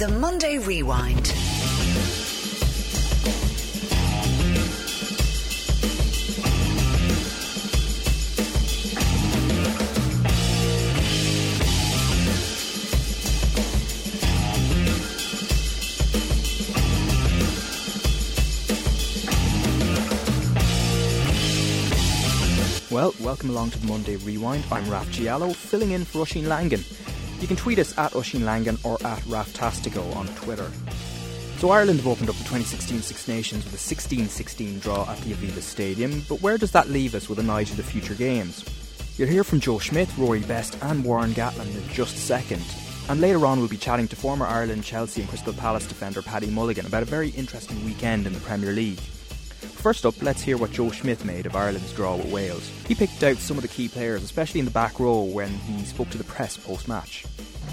The Monday Rewind. Well, welcome along to the Monday Rewind. I'm Raf Giallo, filling in for Oisín Langan. You can tweet us at Oisín Langan or at Raftastico on Twitter. So Ireland have opened up the 2016 Six Nations with a 16-16 draw at the Aviva Stadium, but where does that leave us with an eye to the future games? You'll hear from Joe Schmidt, Rory Best and Warren Gatland in just a second. And later on we'll be chatting to former Ireland, Chelsea and Crystal Palace defender Paddy Mulligan about a very interesting weekend in the Premier League. First up, let's hear what Joe Schmidt made of Ireland's draw with Wales. He picked out some of the key players, especially in the back row, when he spoke to the press post match.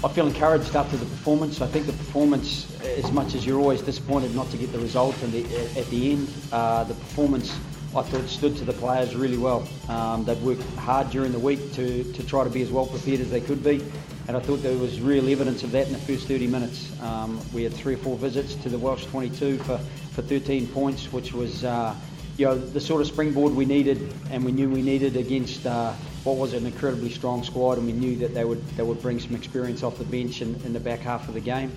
I feel encouraged after the performance. I think the performance, as much as you're always disappointed not to get the result the, at the end, uh, the performance I thought stood to the players really well. Um, they'd worked hard during the week to, to try to be as well prepared as they could be, and I thought there was real evidence of that in the first 30 minutes. Um, we had three or four visits to the Welsh 22 for, for 13 points, which was uh, you know the sort of springboard we needed, and we knew we needed against uh, what was an incredibly strong squad, and we knew that they would they would bring some experience off the bench in, in the back half of the game.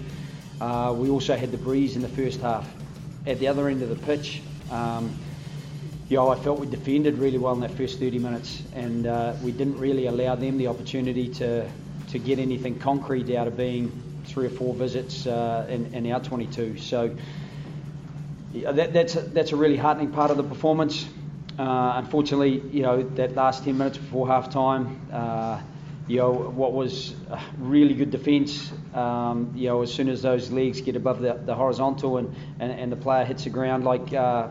Uh, we also had the breeze in the first half. At the other end of the pitch. Um, you know, I felt we defended really well in that first 30 minutes, and uh, we didn't really allow them the opportunity to to get anything concrete out of being three or four visits uh, in, in our 22. So yeah, that, that's a, that's a really heartening part of the performance. Uh, unfortunately, you know that last 10 minutes before half time, uh, you know what was really good defence. Um, you know, as soon as those legs get above the, the horizontal and, and, and, the player hits the ground like uh,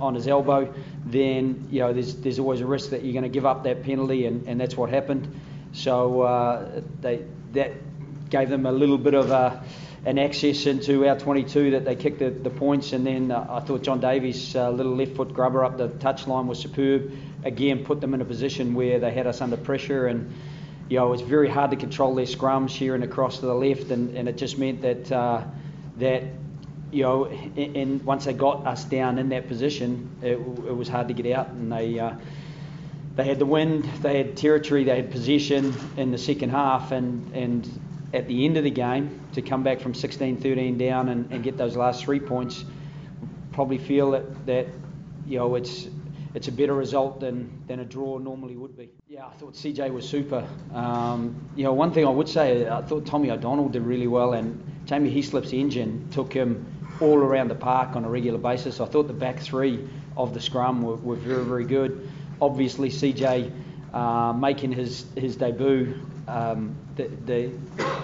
on his elbow, then you know there's there's always a risk that you're going to give up that penalty, and, and that's what happened. So uh, they that gave them a little bit of a an access into our 22 that they kicked the, the points. And then uh, I thought John Davies' uh, little left foot grubber up the touchline was superb. Again, put them in a position where they had us under pressure. And, you know, it was very hard to control their scrums here and across to the left. And, and it just meant that, uh, that you know, and once they got us down in that position, it, it was hard to get out. And they, uh, they had the wind, they had territory, they had possession in the second half, and, and at the end of the game to come back from 16 13 down and, and get those last three points probably feel that, that you know it's it's a better result than, than a draw normally would be. Yeah, I thought CJ was super. Um, you know, one thing I would say, I thought Tommy O'Donnell did really well, and Jamie Heaslip's engine took him all around the park on a regular basis. I thought the back three of the scrum were, were very, very good. Obviously, CJ uh, making his, his debut um, the, the,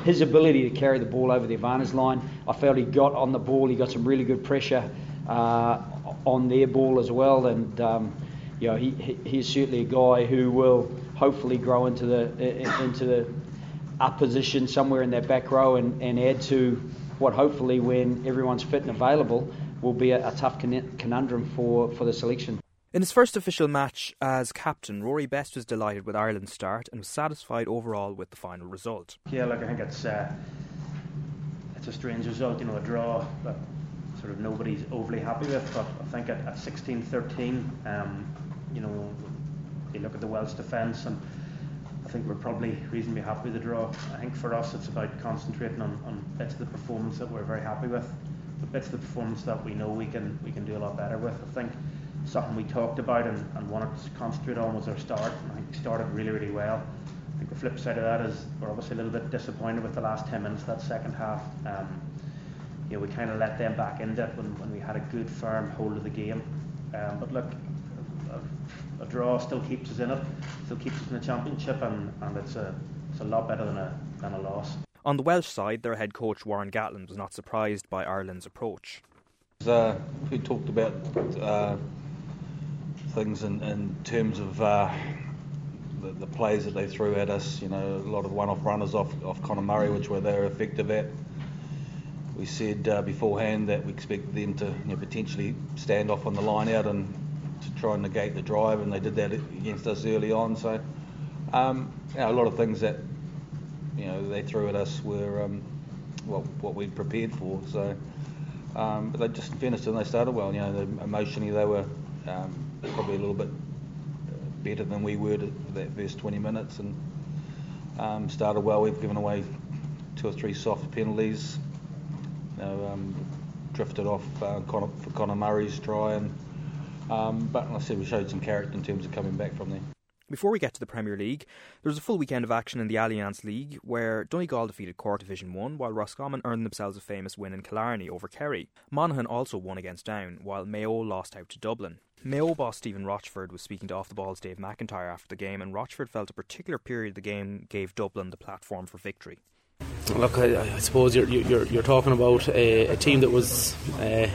his ability to carry the ball over the advantage line. I felt he got on the ball. He got some really good pressure uh, on their ball as well, and um, you know he, he, he's certainly a guy who will hopefully grow into the into the up position somewhere in that back row and, and add to what hopefully when everyone's fit and available will be a, a tough conundrum for, for the selection. In his first official match as captain, Rory Best was delighted with Ireland's start and was satisfied overall with the final result. Yeah, look, I think it's uh, it's a strange result, you know, a draw that sort of nobody's overly happy with. But I think at, at 16-13, um, you know, you look at the Welsh defence and I think we're probably reasonably happy with the draw. I think for us it's about concentrating on, on bits of the performance that we're very happy with, the bits of the performance that we know we can we can do a lot better with. I think something we talked about and, and wanted to concentrate on was our start. And I think we started really, really well. I think the flip side of that is we're obviously a little bit disappointed with the last 10 minutes of that second half. Um, you know, we kind of let them back into it when, when we had a good, firm hold of the game. Um, but look, a, a, draw still keeps us in it, still keeps us in the championship, and, and it's, a, it's a lot better than a, than a loss. On the Welsh side, their head coach Warren Gatland was not surprised by Ireland's approach. Uh, we talked about uh, things in, in terms of uh, the, the, plays that they threw at us. You know, a lot of one-off runners off, off Conor Murray, which were they effective at. We said uh, beforehand that we expected them to you know, potentially stand off on the line out and to try and negate the drive, and they did that against us early on. So, um, you know, a lot of things that you know they threw at us were um, what what we'd prepared for. So, um, but they just finished and they started well. You know, emotionally they were um, probably a little bit better than we were for that first 20 minutes, and um, started well. We've given away two or three soft penalties. You know, um, drifted off uh, Conor, for Conor Murray's try, and um, but like I said we showed some character in terms of coming back from there. Before we get to the Premier League, there was a full weekend of action in the Allianz League where Donegal defeated Cork Division 1 while Roscommon earned themselves a famous win in Killarney over Kerry. Monaghan also won against Down while Mayo lost out to Dublin. Mayo boss Stephen Rochford was speaking to Off the Ball's Dave McIntyre after the game and Rochford felt a particular period of the game gave Dublin the platform for victory. Look, I, I suppose you're, you're, you're talking about a, a team that was uh,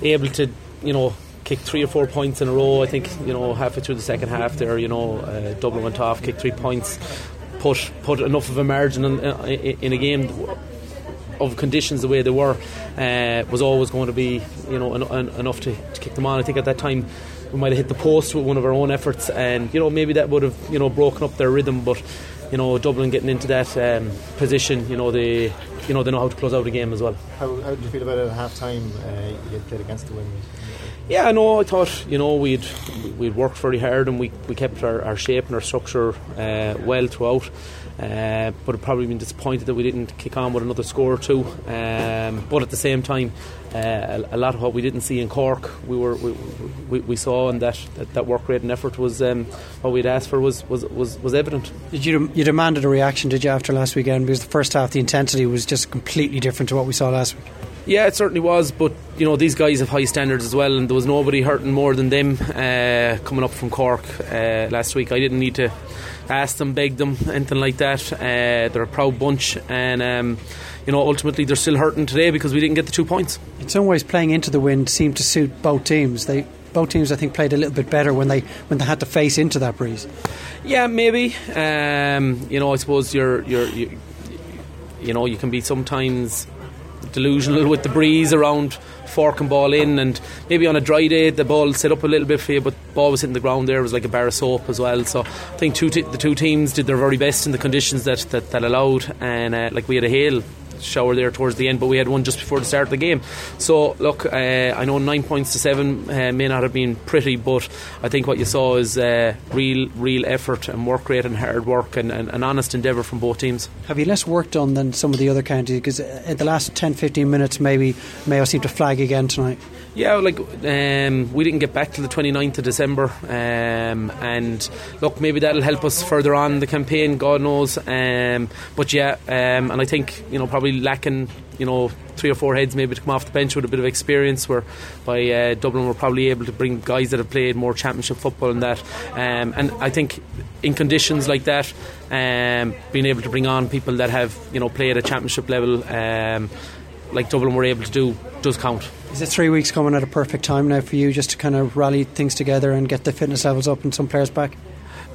able to, you know, kicked three or four points in a row. I think you know halfway through the second half there, you know, uh, Dublin went off, kicked three points, put put enough of a margin in, in, in a game of conditions the way they were uh, was always going to be you know en- en- enough to, to kick them on. I think at that time we might have hit the post with one of our own efforts, and you know maybe that would have you know broken up their rhythm, but you know Dublin getting into that um, position, you know they you know they know how to close out a game as well. How, how did you feel about it at half time? Uh, you played against the wind. Yeah, no, I thought you know we'd we'd worked very hard and we, we kept our, our shape and our structure uh, well throughout. Uh, but I've probably been disappointed that we didn't kick on with another score or two. Um, but at the same time, uh, a, a, lot of what we didn't see in Cork, we were we, we, we saw, and that, that, that work rate and effort was um, what we'd asked for was was, was, was evident. Did you you demanded a reaction? Did you after last weekend? Because the first half, the intensity was just completely different to what we saw last week. Yeah, it certainly was, but you know these guys have high standards as well, and there was nobody hurting more than them uh, coming up from Cork uh, last week. I didn't need to ask them, beg them, anything like that. Uh, they're a proud bunch, and um, you know ultimately they're still hurting today because we didn't get the two points. In some ways, playing into the wind seemed to suit both teams. They both teams, I think, played a little bit better when they when they had to face into that breeze. Yeah, maybe. Um, you know, I suppose you're you're you, you know you can be sometimes delusional with the breeze around fork and ball in and maybe on a dry day the ball set up a little bit for you but ball was hitting the ground there. It was like a bar of soap as well. So I think two te- the two teams did their very best in the conditions that, that, that allowed and uh, like we had a hail shower there towards the end, but we had one just before the start of the game. So, look, uh, I know nine points to seven uh, may not have been pretty, but I think what you saw is uh, real, real effort and work rate and hard work and, an honest endeavour from both teams. Have you less work done than some of the other counties? Because in the last 10 15 minutes, maybe Mayo seemed to flag again tonight. Yeah, like um, we didn't get back till the 29th of December, um, and look, maybe that'll help us further on the campaign. God knows, um, but yeah, um, and I think you know probably lacking you know three or four heads maybe to come off the bench with a bit of experience. Where by uh, Dublin were probably able to bring guys that have played more championship football and that, um, and I think in conditions like that, um, being able to bring on people that have you know played at championship level like Dublin were able to do does count. Is it three weeks coming at a perfect time now for you just to kind of rally things together and get the fitness levels up and some players back?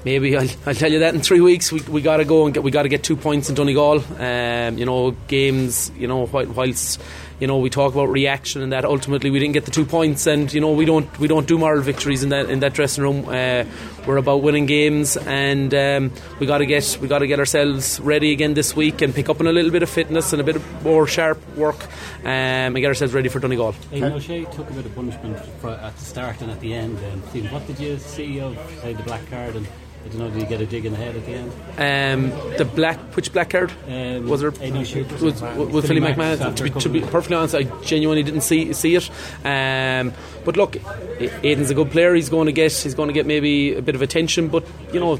Maybe I'll, I'll tell you that in three weeks we, we got to go and get we got to get two points in Donegal. Um, you know games. You know whilst you know we talk about reaction and that ultimately we didn't get the two points and you know we don't we don't do moral victories in that in that dressing room. Uh, we're about winning games and um, we got to get we got to get ourselves ready again this week and pick up on a little bit of fitness and a bit more sharp work um, and get ourselves ready for Donegal. Aidan O'Shea took a bit of punishment at the start and at the end. Um, what did you see of say, the black card and I don't know, did you get a dig in the head at the end? Um, the black, which black card um, was there? Was, was, was Philly McMahon? To be, to be perfectly honest, I genuinely didn't see see it. Um, but look, Aidan's a good player. He's going to get he's going to get maybe a bit of attention. But you know,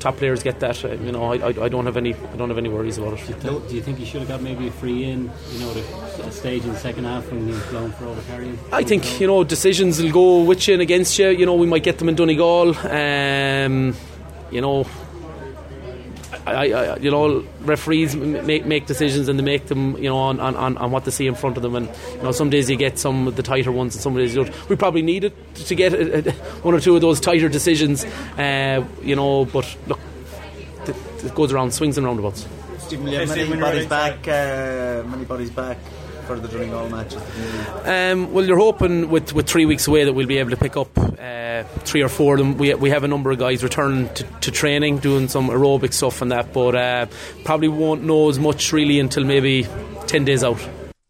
top players get that. Uh, you know, I, I, I, don't have any I don't have any worries about it. Do you think he should have got maybe a free in? You know, the stage in the second half when he was blown for overcarrying. I think you know decisions will go with you and against you. You know, we might get them in Donegal. Um, you know. I, I, you know, referees make make decisions and they make them, you know, on, on, on what they see in front of them. And you know, some days you get some of the tighter ones, and some days you don't. We probably needed to get a, a, one or two of those tighter decisions, uh, you know. But look, it goes around swings and roundabouts. Stephen, many bodies back, uh, many bodies back for the Donegal match. Um, well, you're hoping with, with three weeks away that we'll be able to pick up uh, three or four of them. We, we have a number of guys returning to, to training, doing some aerobic stuff and that, but uh, probably won't know as much really until maybe ten days out.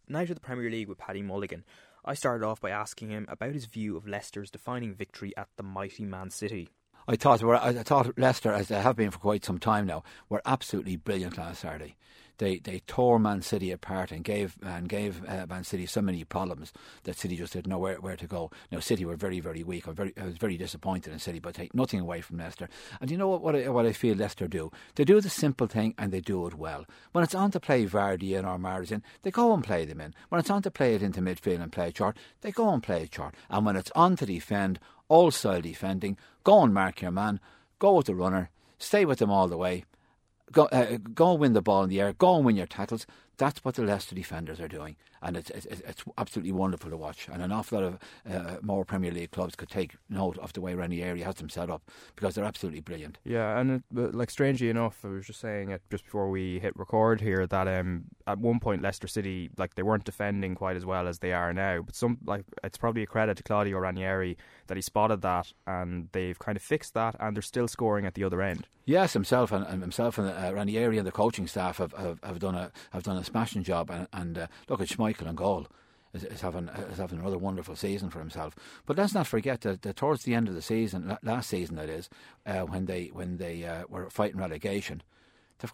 Night of the Premier League with Paddy Mulligan. I started off by asking him about his view of Leicester's defining victory at the mighty Man City. I thought I thought Leicester, as they have been for quite some time now, were absolutely brilliant last Saturday. They they tore Man City apart and gave and gave uh, Man City so many problems that City just didn't know where, where to go. Now City were very very weak. I, very, was very disappointed in City, but take nothing away from Leicester. And you know what what I, what I feel Leicester do? They do the simple thing and they do it well. When it's on to play Vardy and or Mahrez in, they go and play them in. When it's on to play it into midfield and play it short, they go and play it short. And when it's on to defend, all style defending, go and mark your man, go with the runner, stay with them all the way, go, uh, go and win the ball in the air, go and win your tackles. That's what the Leicester defenders are doing, and it's it's, it's absolutely wonderful to watch. And an awful lot of uh, more Premier League clubs could take note of the way Ranieri has them set up because they're absolutely brilliant. Yeah, and it, like strangely enough, I was just saying it just before we hit record here that um, at one point Leicester City like they weren't defending quite as well as they are now. But some like it's probably a credit to Claudio Ranieri that he spotted that and they've kind of fixed that and they're still scoring at the other end. Yes, himself and, and himself and uh, Ranieri and the coaching staff have, have, have done a have done a smashing job. And, and uh, look at Schmeichel and goal. Is, is, having is having another wonderful season for himself, but let's not forget that, that towards the end of the season, last season that is, uh, when they when they uh, were fighting relegation,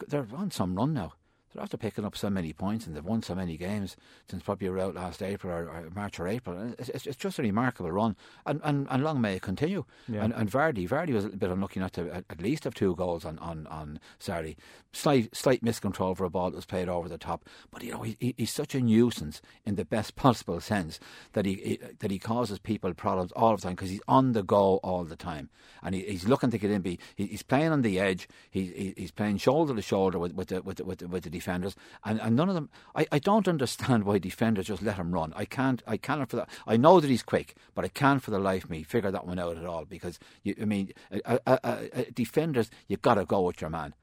they're on some run now they're after picking up so many points and they've won so many games since probably around last April or, or March or April. It's, it's, it's, just a remarkable run, and, and, and long may it continue. Yeah. And, and Vardy, Vardy was a bit unlucky not to at, at least have two goals on, on, on Saturday. Slight slight miscontrol for a ball that was played over the top, but you know he, he's such a nuisance in the best possible sense that he, he that he causes people problems all the time because he's on the go all the time, and he, he's looking to get in. Be he's playing on the edge. He, he's playing shoulder to shoulder with with the with the, with the, with the defenders, and, and none of them. I, I don't understand why defenders just let him run. I can't. I cannot for that. I know that he's quick, but I can't for the life of me figure that one out at all because you, I mean, uh, uh, uh, defenders, you've got to go with your man.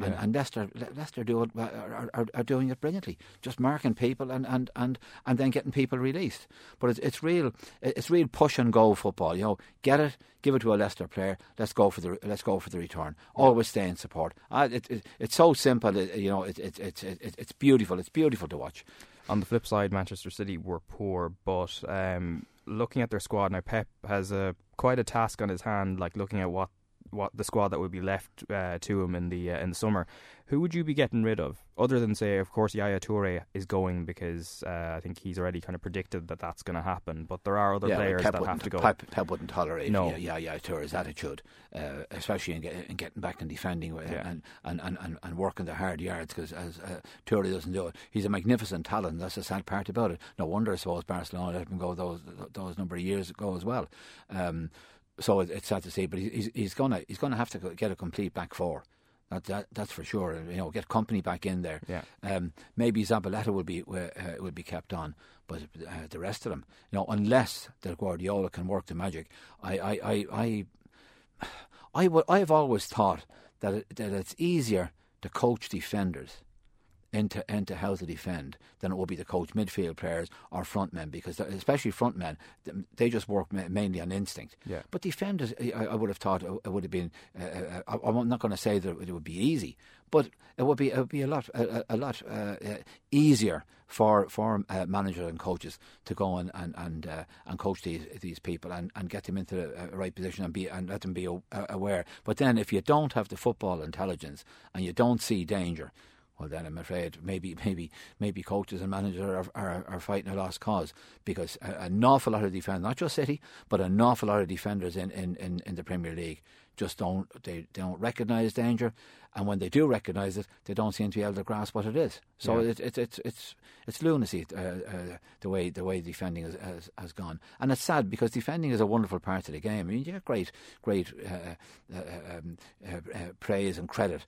Yeah. And, and Leicester, Leicester do it, are, are, are, doing it brilliantly, just marking people and, and, and, and then getting people released. But it's, it's real, it's real push and go football. You know, get it, give it to a Leicester player. Let's go for the let's go for the return. Always stay in support. Uh, it, it, it's so simple. you know, it, it, it, it, it's beautiful. It's beautiful to watch. On the flip side, Manchester City were poor, but um, looking at their squad now, Pep has a quite a task on his hand. Like looking at what what the squad that would be left uh, to him in the uh, in the summer. Who would you be getting rid of, other than say, of course, Yaya Toure is going because uh, I think he's already kind of predicted that that's going to happen. But there are other yeah, players that have to go. Pep, Pep wouldn't tolerate no. Yaya Toure's attitude, uh, especially in, get, in, getting back and defending yeah. and, and, and, and, and working the hard yards because as uh, Toure doesn't do it. He's a magnificent talent. That's the sad part about it. No wonder I suppose Barcelona let him go those those number of years ago as well. Um, so it, it's sad to see, but he's he's gonna he's gonna have to get a complete back four. That, that that's for sure. You know, get Kompany back in there. Yeah. Um, maybe Zabaleta will be uh, will be kept on, but uh, the rest of them, you know, unless the Guardiola can work the magic, I I I I, I would I've always thought that it, that it's easier to coach defenders into into how to defend than it would be the coach midfield players or front men because especially front men they just work mainly on instinct. Yeah. But defenders, I, I would have thought it would have been. Uh, uh I'm not going to say that it would be easy, but it would be it would be a lot a, a lot uh, uh, easier for for uh, managers and coaches to go and and and, uh, and coach these these people and, and get them into the right position and be and let them be aware. But then if you don't have the football intelligence and you don't see danger well then I'm afraid maybe maybe maybe coaches and managers are are, are fighting a lost cause because an awful lot of defenders, not just City, but an awful lot of defenders in, in, in, in the Premier League just don't they, they don't recognise danger, and when they do recognise it, they don't seem to be able to grasp what it is. So yeah. it, it, it, it's it's lunacy uh, uh, the way the way defending has, has, has, gone, and it's sad because defending is a wonderful part of the game. I mean, you get great great uh, uh um, uh, uh, praise and credit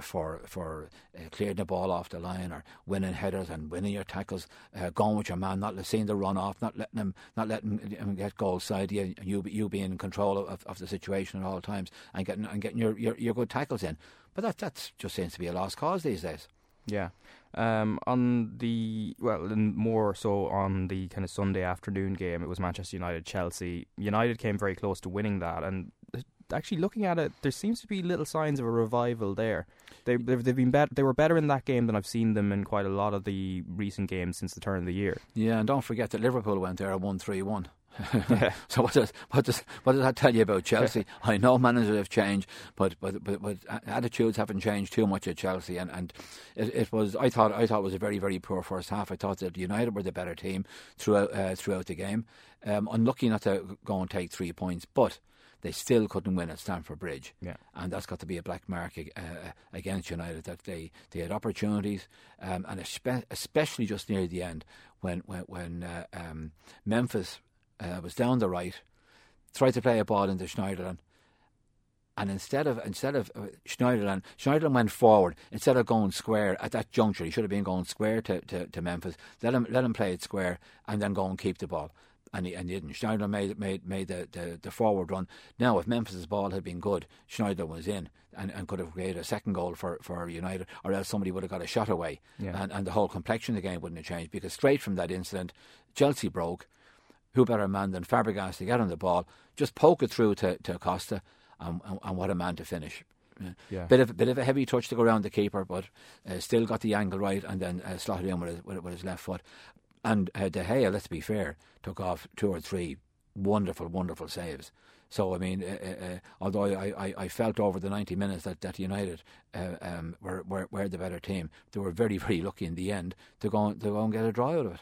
for for clearing the ball off the line or winning headers and winning your tackles, going with your man, not seeing the run off, not letting him not letting him get goal side, you you, you being in control of, of the situation at all times and getting and getting your, your, your good tackles in. But that that just seems to be a lost cause these days. Yeah. Um, on the well, and more so on the kind of Sunday afternoon game, it was Manchester United Chelsea. United came very close to winning that, and actually looking at it, there seems to be little signs of a revival there. They, they've, they've been bet- they were better in that game than I've seen them in quite a lot of the recent games since the turn of the year. Yeah, and don't forget that Liverpool went there at one three one. so what does what does what does that tell you about Chelsea? I know managers have changed, but but but, but attitudes haven't changed too much at Chelsea, and and it, it, was I thought I thought it was a very very poor first half. I thought that United were the better team throughout uh, throughout the game. Um, unlucky not to go and take three points, but they still couldn't win at Stamford Bridge. Yeah. And that's got to be a black mark uh, against United that they, they had opportunities, um, and especially just near the end when when, when uh, um, Memphis uh, was down the right, tried to play a ball into Schneiderlin. And instead of instead of uh, Schneiderlin, Schneiderlin went forward instead of going square at that juncture. He should have been going square to, to, to Memphis. Let him let him play it square and then go and keep the ball. And he, and he didn't. Schneiderlin made made made the, the, the forward run. Now, if Memphis's ball had been good, Schneider was in and, and could have created a second goal for, for United, or else somebody would have got a shot away, yeah. and and the whole complexion of the game wouldn't have changed because straight from that incident, Chelsea broke who better man than Fabregas to get on the ball, just poke it through to, to Costa, and, and, and what a man to finish. Yeah. Bit of bit of a heavy touch to go around the keeper, but uh, still got the angle right, and then uh, slotted in with his, with, with his left foot. And uh, De Gea, let's be fair, took off two or three wonderful, wonderful saves. So I mean, uh, uh, uh although I, I, I, felt over the ninety minutes that, that United uh, um, were, were, were the better team, they were very very lucky in the end to go to go and get a draw out of it.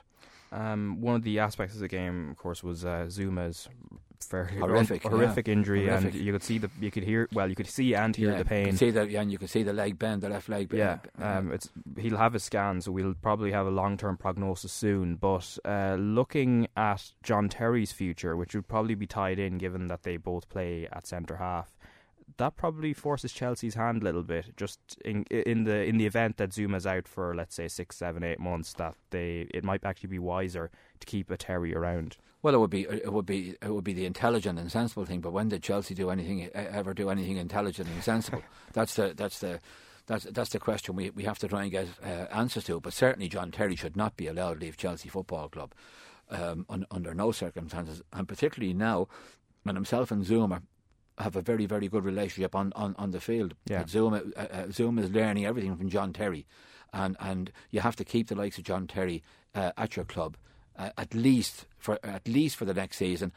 Um, one of the aspects of the game, of course, was uh, Zouma's fairly horrific, horrific yeah. injury, horrific. and you could see the, you could hear, well, you could see and hear yeah, the pain. You see the, yeah, and you could see the leg bend, the left leg bend. Yeah, um, it's he'll have a scan, so we'll probably have a long term prognosis soon. But uh, looking at John Terry's future, which would probably be tied in, given that they both play at centre half that probably forces Chelsea's hand a little bit. Just in in the in the event that Zouma's out for let's say six, seven, eight months, that they it might actually be wiser to keep a Terry around. Well, it would be it would be it would be the intelligent and sensible thing. But when did Chelsea do anything ever do anything intelligent and sensible? that's the that's the that's that's the question we we have to try and get uh, answers to. But certainly, John Terry should not be allowed to leave Chelsea Football Club um, un, under no circumstances, and particularly now when himself and Zouma have a very, very good relationship on, on, on the field. Yeah. Zouma, uh, uh, Zouma is learning everything from John Terry, and and you have to keep the likes of John Terry uh, at your club uh, at least for at least for the next season,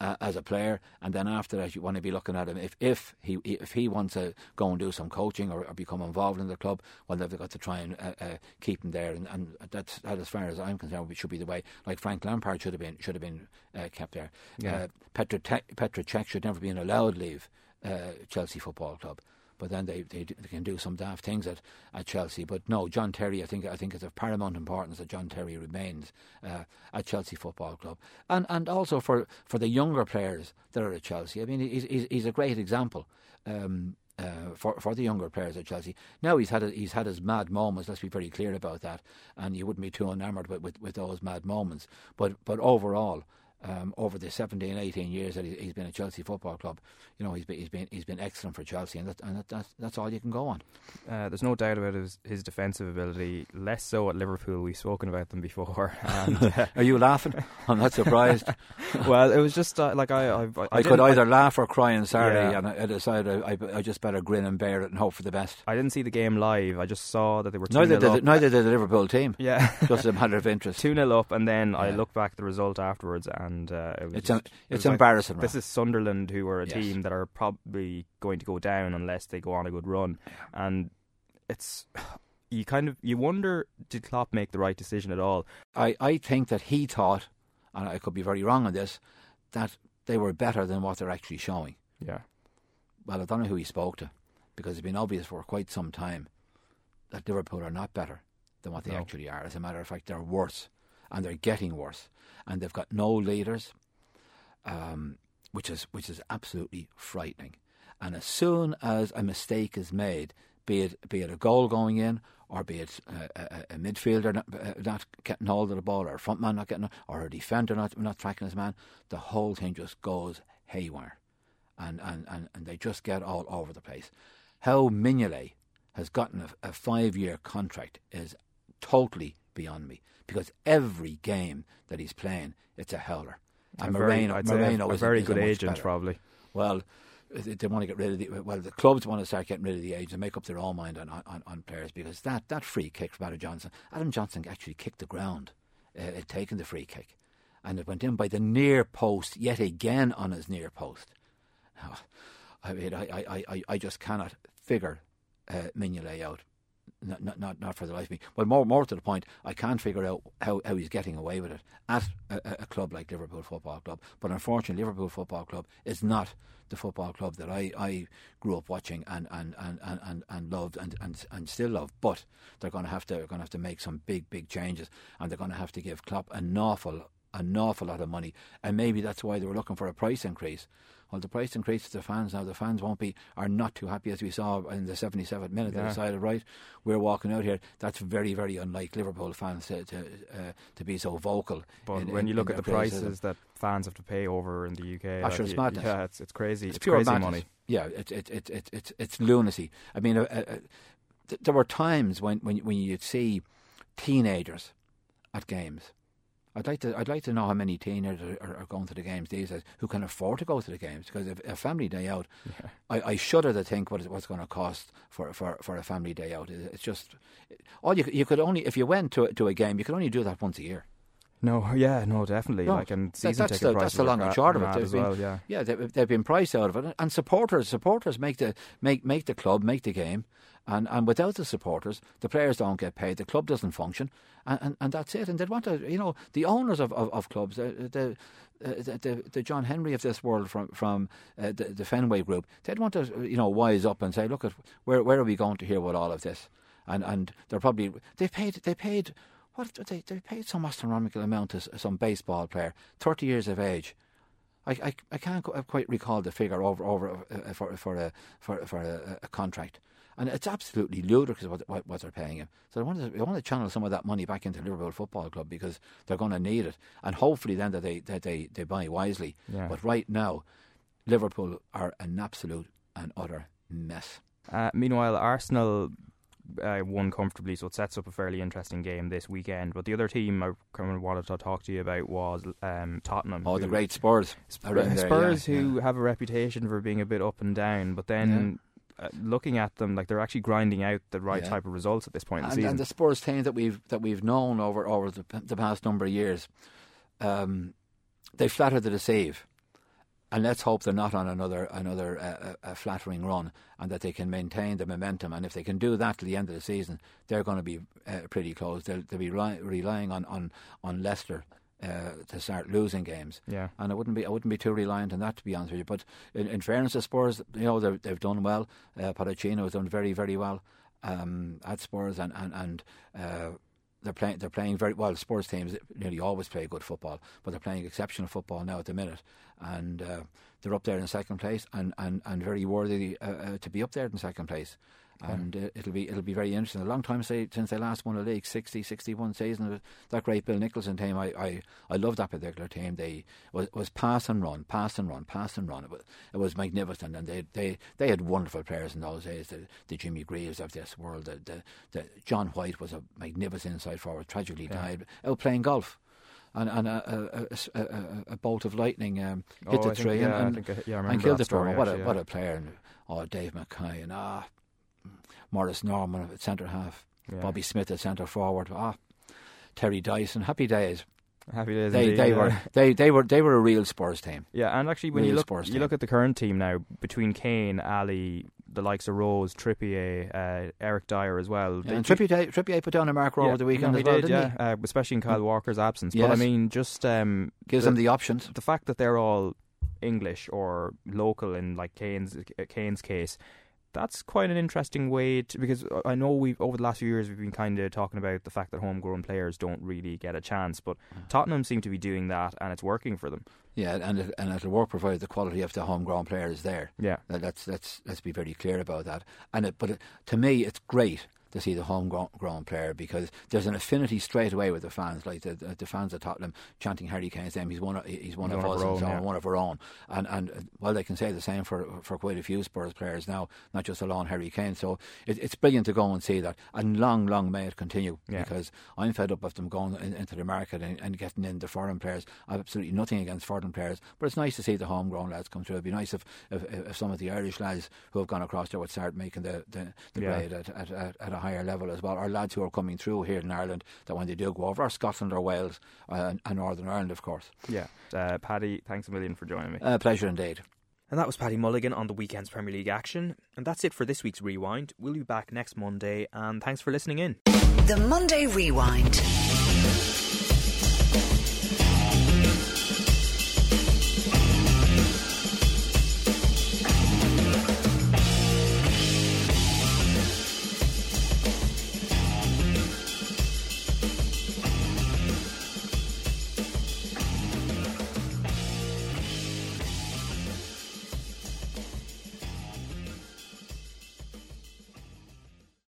uh, as a player, and then after that, you want to be looking at him. If if he if he wants to go and do some coaching or, or become involved in the club, well, they've got to try and uh, uh, keep him there, and, and that's that, as far as I'm concerned, should be the way. Like Frank Lampard should have been should have been uh, kept there. Yeah. Uh, Petr Petr Cech should never been allowed leave uh, Chelsea Football Club but then they, they, they can do some daft things at, at Chelsea. But no, John Terry, I think I think it's of paramount importance that John Terry remains uh, at Chelsea Football Club, and and also for, for the younger players that are at Chelsea. I mean, he's he's, he's a great example. Um, uh, for for the younger players at Chelsea. Now he's had a, he's had his mad moments. Let's be very clear about that, and you wouldn't be too enamoured with, with, with those mad moments. But but overall, um, over the 17, 18 years that he's been at Chelsea Football Club, you know, he's been he's been he's been excellent for Chelsea, and that, and that, that's that's all you can go on. Uh, there's no doubt about his, his defensive ability. Less so at Liverpool. We've spoken about them before. And, uh, Are you laughing? I'm not surprised. well, it was just uh, like I I, I, I could either laugh or cry on Saturday, Yeah. and I, I decided I, I just better grin and bear it and hope for the best. I didn't see the game live. I just saw that they were two Neither did neither did the Liverpool team. Yeah, just a matter of interest. two 0 up, and then I look back at the result afterwards, and uh, it was It's just- it it's was like, embarrassing, this is Sunderland, who are a Yes. team that are probably going to go down unless they go on a good run, and it's you kind of you wonder did Klopp make the right decision at all? I, I think that he thought, and I could be very wrong on this, that they were better than what they're actually showing. Yeah, Well, I don't know who he spoke to, because it's been obvious for quite some time that Liverpool are not better than what they No. actually are. As a matter of fact, they're worse, and they're getting worse, and they've got no leaders, um, which is which is absolutely frightening. And as soon as a mistake is made, be it be it a goal going in, or be it a, a, a midfielder not, uh, not getting hold of the ball, or a front man not getting, or a defender not not tracking his man, the whole thing just goes haywire and, and, and, and they just get all over the place. How Mignolet has gotten a, a five year contract is totally beyond me because every game that he's playing, it's a howler. And A very- Moreno, I'd a- Moreno a is very is good agent, better. probably. Well, they, want to get rid of the well, the clubs want to start getting rid of the age and make up their own mind on, on, on players because that, that free kick from Adam Johnson, Adam Johnson actually kicked the ground, uh, had taken the free kick, and it went in by the near post yet again on his near post. Now, I mean, I, I, I, I just cannot figure uh, Mignolet out. Not, not, not, for the life of me. But more, more to the point, I can't figure out how, how he's getting away with it at a, a club like Liverpool Football Club. But unfortunately, Liverpool Football Club is not the football club that I, I grew up watching and and, and, and, and loved and, and, and still love. But they're going to have to going to have to make some big big changes, and they're going to have to give Klopp an awful an awful lot of money, and maybe that's why they were looking for a price increase. Well, the price increase to the fans now, the fans won't be are not too happy as we saw in the 77th minute. They decided, right, we're walking out here. That's very, very unlike Liverpool fans to to, uh, to be so vocal. But in- when in- you look in at the prices that fans have to pay over in the UK, Ah, sure, it's madness. Yeah, it's it's crazy. It's, It's, pure crazy madness. money. Yeah, it's it, it, it, it's it's lunacy. I mean, uh, uh, uh, th- there were times when when when you'd see teenagers at games. I'd like to I'd like to know how many teenagers are, are going to the games these days who can afford to go to the games because if a family day out, I, I shudder to think what what's going to cost for, for, for a family day out. It's just all you you could only if you went to to a game you could only do that once a year. No, yeah, no, definitely. No, like and that- season that's ticket the, prices that's the long and short of it. as been, well. Yeah, yeah, they, they've been priced out of it, and supporters supporters make the make make the club make the game, and, and without the supporters, the players don't get paid, the club doesn't function, and, and, and that's it. And they'd want to, you know, the owners of, of, of clubs, the the, uh, the the the John Henry of this world from from uh, the, the Fenway Group, they'd want to, you know, wise up and say, look at where where are we going to hear with all of this, and and they're probably they paid they paid. What they they paid some astronomical amount to some baseball player, thirty years of age. I, I, I can't quite recall the figure over over uh, for for a for for a, a contract, and it's absolutely ludicrous what, what what they're paying him. So I want to I want to channel some of that money back into Liverpool Football Club because they're going to need it, and hopefully then that they that they, they buy wisely. Yeah. But right now, Liverpool are an absolute and utter mess. Uh, meanwhile, Arsenal uh, won comfortably, so it sets up a fairly interesting game this weekend. But the other team I kind of wanted to talk to you about was um, Tottenham. Oh, the great Spurs Sp- around there, Spurs, yeah, who have a reputation for being a bit up and down, but then. Uh, looking at them, like they're actually grinding out the right Yeah. type of results at this point in the and, season. and the Spurs team that we've that we've known over over the, the past number of years, um, they flatter to deceive, and let's hope they're not on another another uh, uh, flattering run, and that they can maintain the momentum. And if they can do that to the end of the season, they're going to be uh, pretty close. They'll, they'll be relying on on on Leicester. Uh, to start losing games, Yeah. and I wouldn't be I wouldn't be too reliant on that to be honest with you. But in, in fairness to Spurs, you know they've, they've done well. Uh, Pochettino has done very very well um, at Spurs, and and and uh, they're playing they're playing very well. Spurs teams nearly always play good football, but they're playing exceptional football now at the minute, and uh, they're up there in second place, and and, and very worthy uh, uh, to be up there in second place. And uh, it'll be it'll be very interesting. A long time say, since they last won a league, 60, 61 season. That great Bill Nicholson team, I, I, I love that particular team. They was, was pass and run, pass and run, pass and run. It was, it was magnificent, and they they they had wonderful players in those days. The, the Jimmy Greaves of this world, the, the, the John White was a magnificent inside forward. Tragically died out playing golf. And, and a, a, a, a, a bolt of lightning um, hit Oh, the I think- tree yeah, I and, think yeah, I and killed the former. What actually, a what a player! And, oh, Dave Mackay and ah, Maurice Norman at centre half, Yeah. Bobby Smith at centre forward. Ah, Terry Dyson. Happy days. Happy days. They indeed, they yeah. were they they were they were a real Spurs team. Yeah, and actually, when you look Spurs you team. look at the current team now, between Kane, Alli, the likes of Rose, Trippier, uh, Eric Dier as well. Yeah, and Trippier, Trippier put down a marker Yeah, over the weekend no, as well, did, didn't yeah, Uh, especially in Kyle Walker's absence. But I mean, just um, Gives them the options. The fact that they're all English or local in like Kane's Kane's case. That's quite an interesting way to because I know we have over the last few years we've been kind of talking about the fact that homegrown players don't really get a chance, but Mm. Tottenham seem to be doing that and it's working for them. Yeah, and it, and it'll work provided the quality of the homegrown players there. Yeah. Let's let's let's be very clear about that. And it, but it, to me, it's great to see the homegrown player because there's an affinity straight away with the fans. Like the, the, fans at Tottenham chanting Harry Kane's name. He's one. Of, he's one he's of one us. Own, yeah. one of our own. And and uh, well, they can say the same for for quite a few Spurs players now, not just alone Harry Kane. So it, it's brilliant to go and see that. And long, long may it continue yeah. because I'm fed up of them going in, into the market and, and, getting in the foreign players. I've absolutely nothing against foreign players, but it's nice to see the homegrown lads come through. It'd be nice if if, if some of the Irish lads who have gone across there would start making the the, the yeah. grade at, at, at, at, a higher level as well. Our lads who are coming through here in Ireland, that when they do go over, or Scotland or Wales uh, and Northern Ireland, of course. Yeah. Uh, Paddy, thanks a million for joining me. Uh, pleasure indeed. And that was Paddy Mulligan on the weekend's Premier League action. And that's it for this week's Rewind. We'll be back next Monday, and thanks for listening in. The Monday Rewind.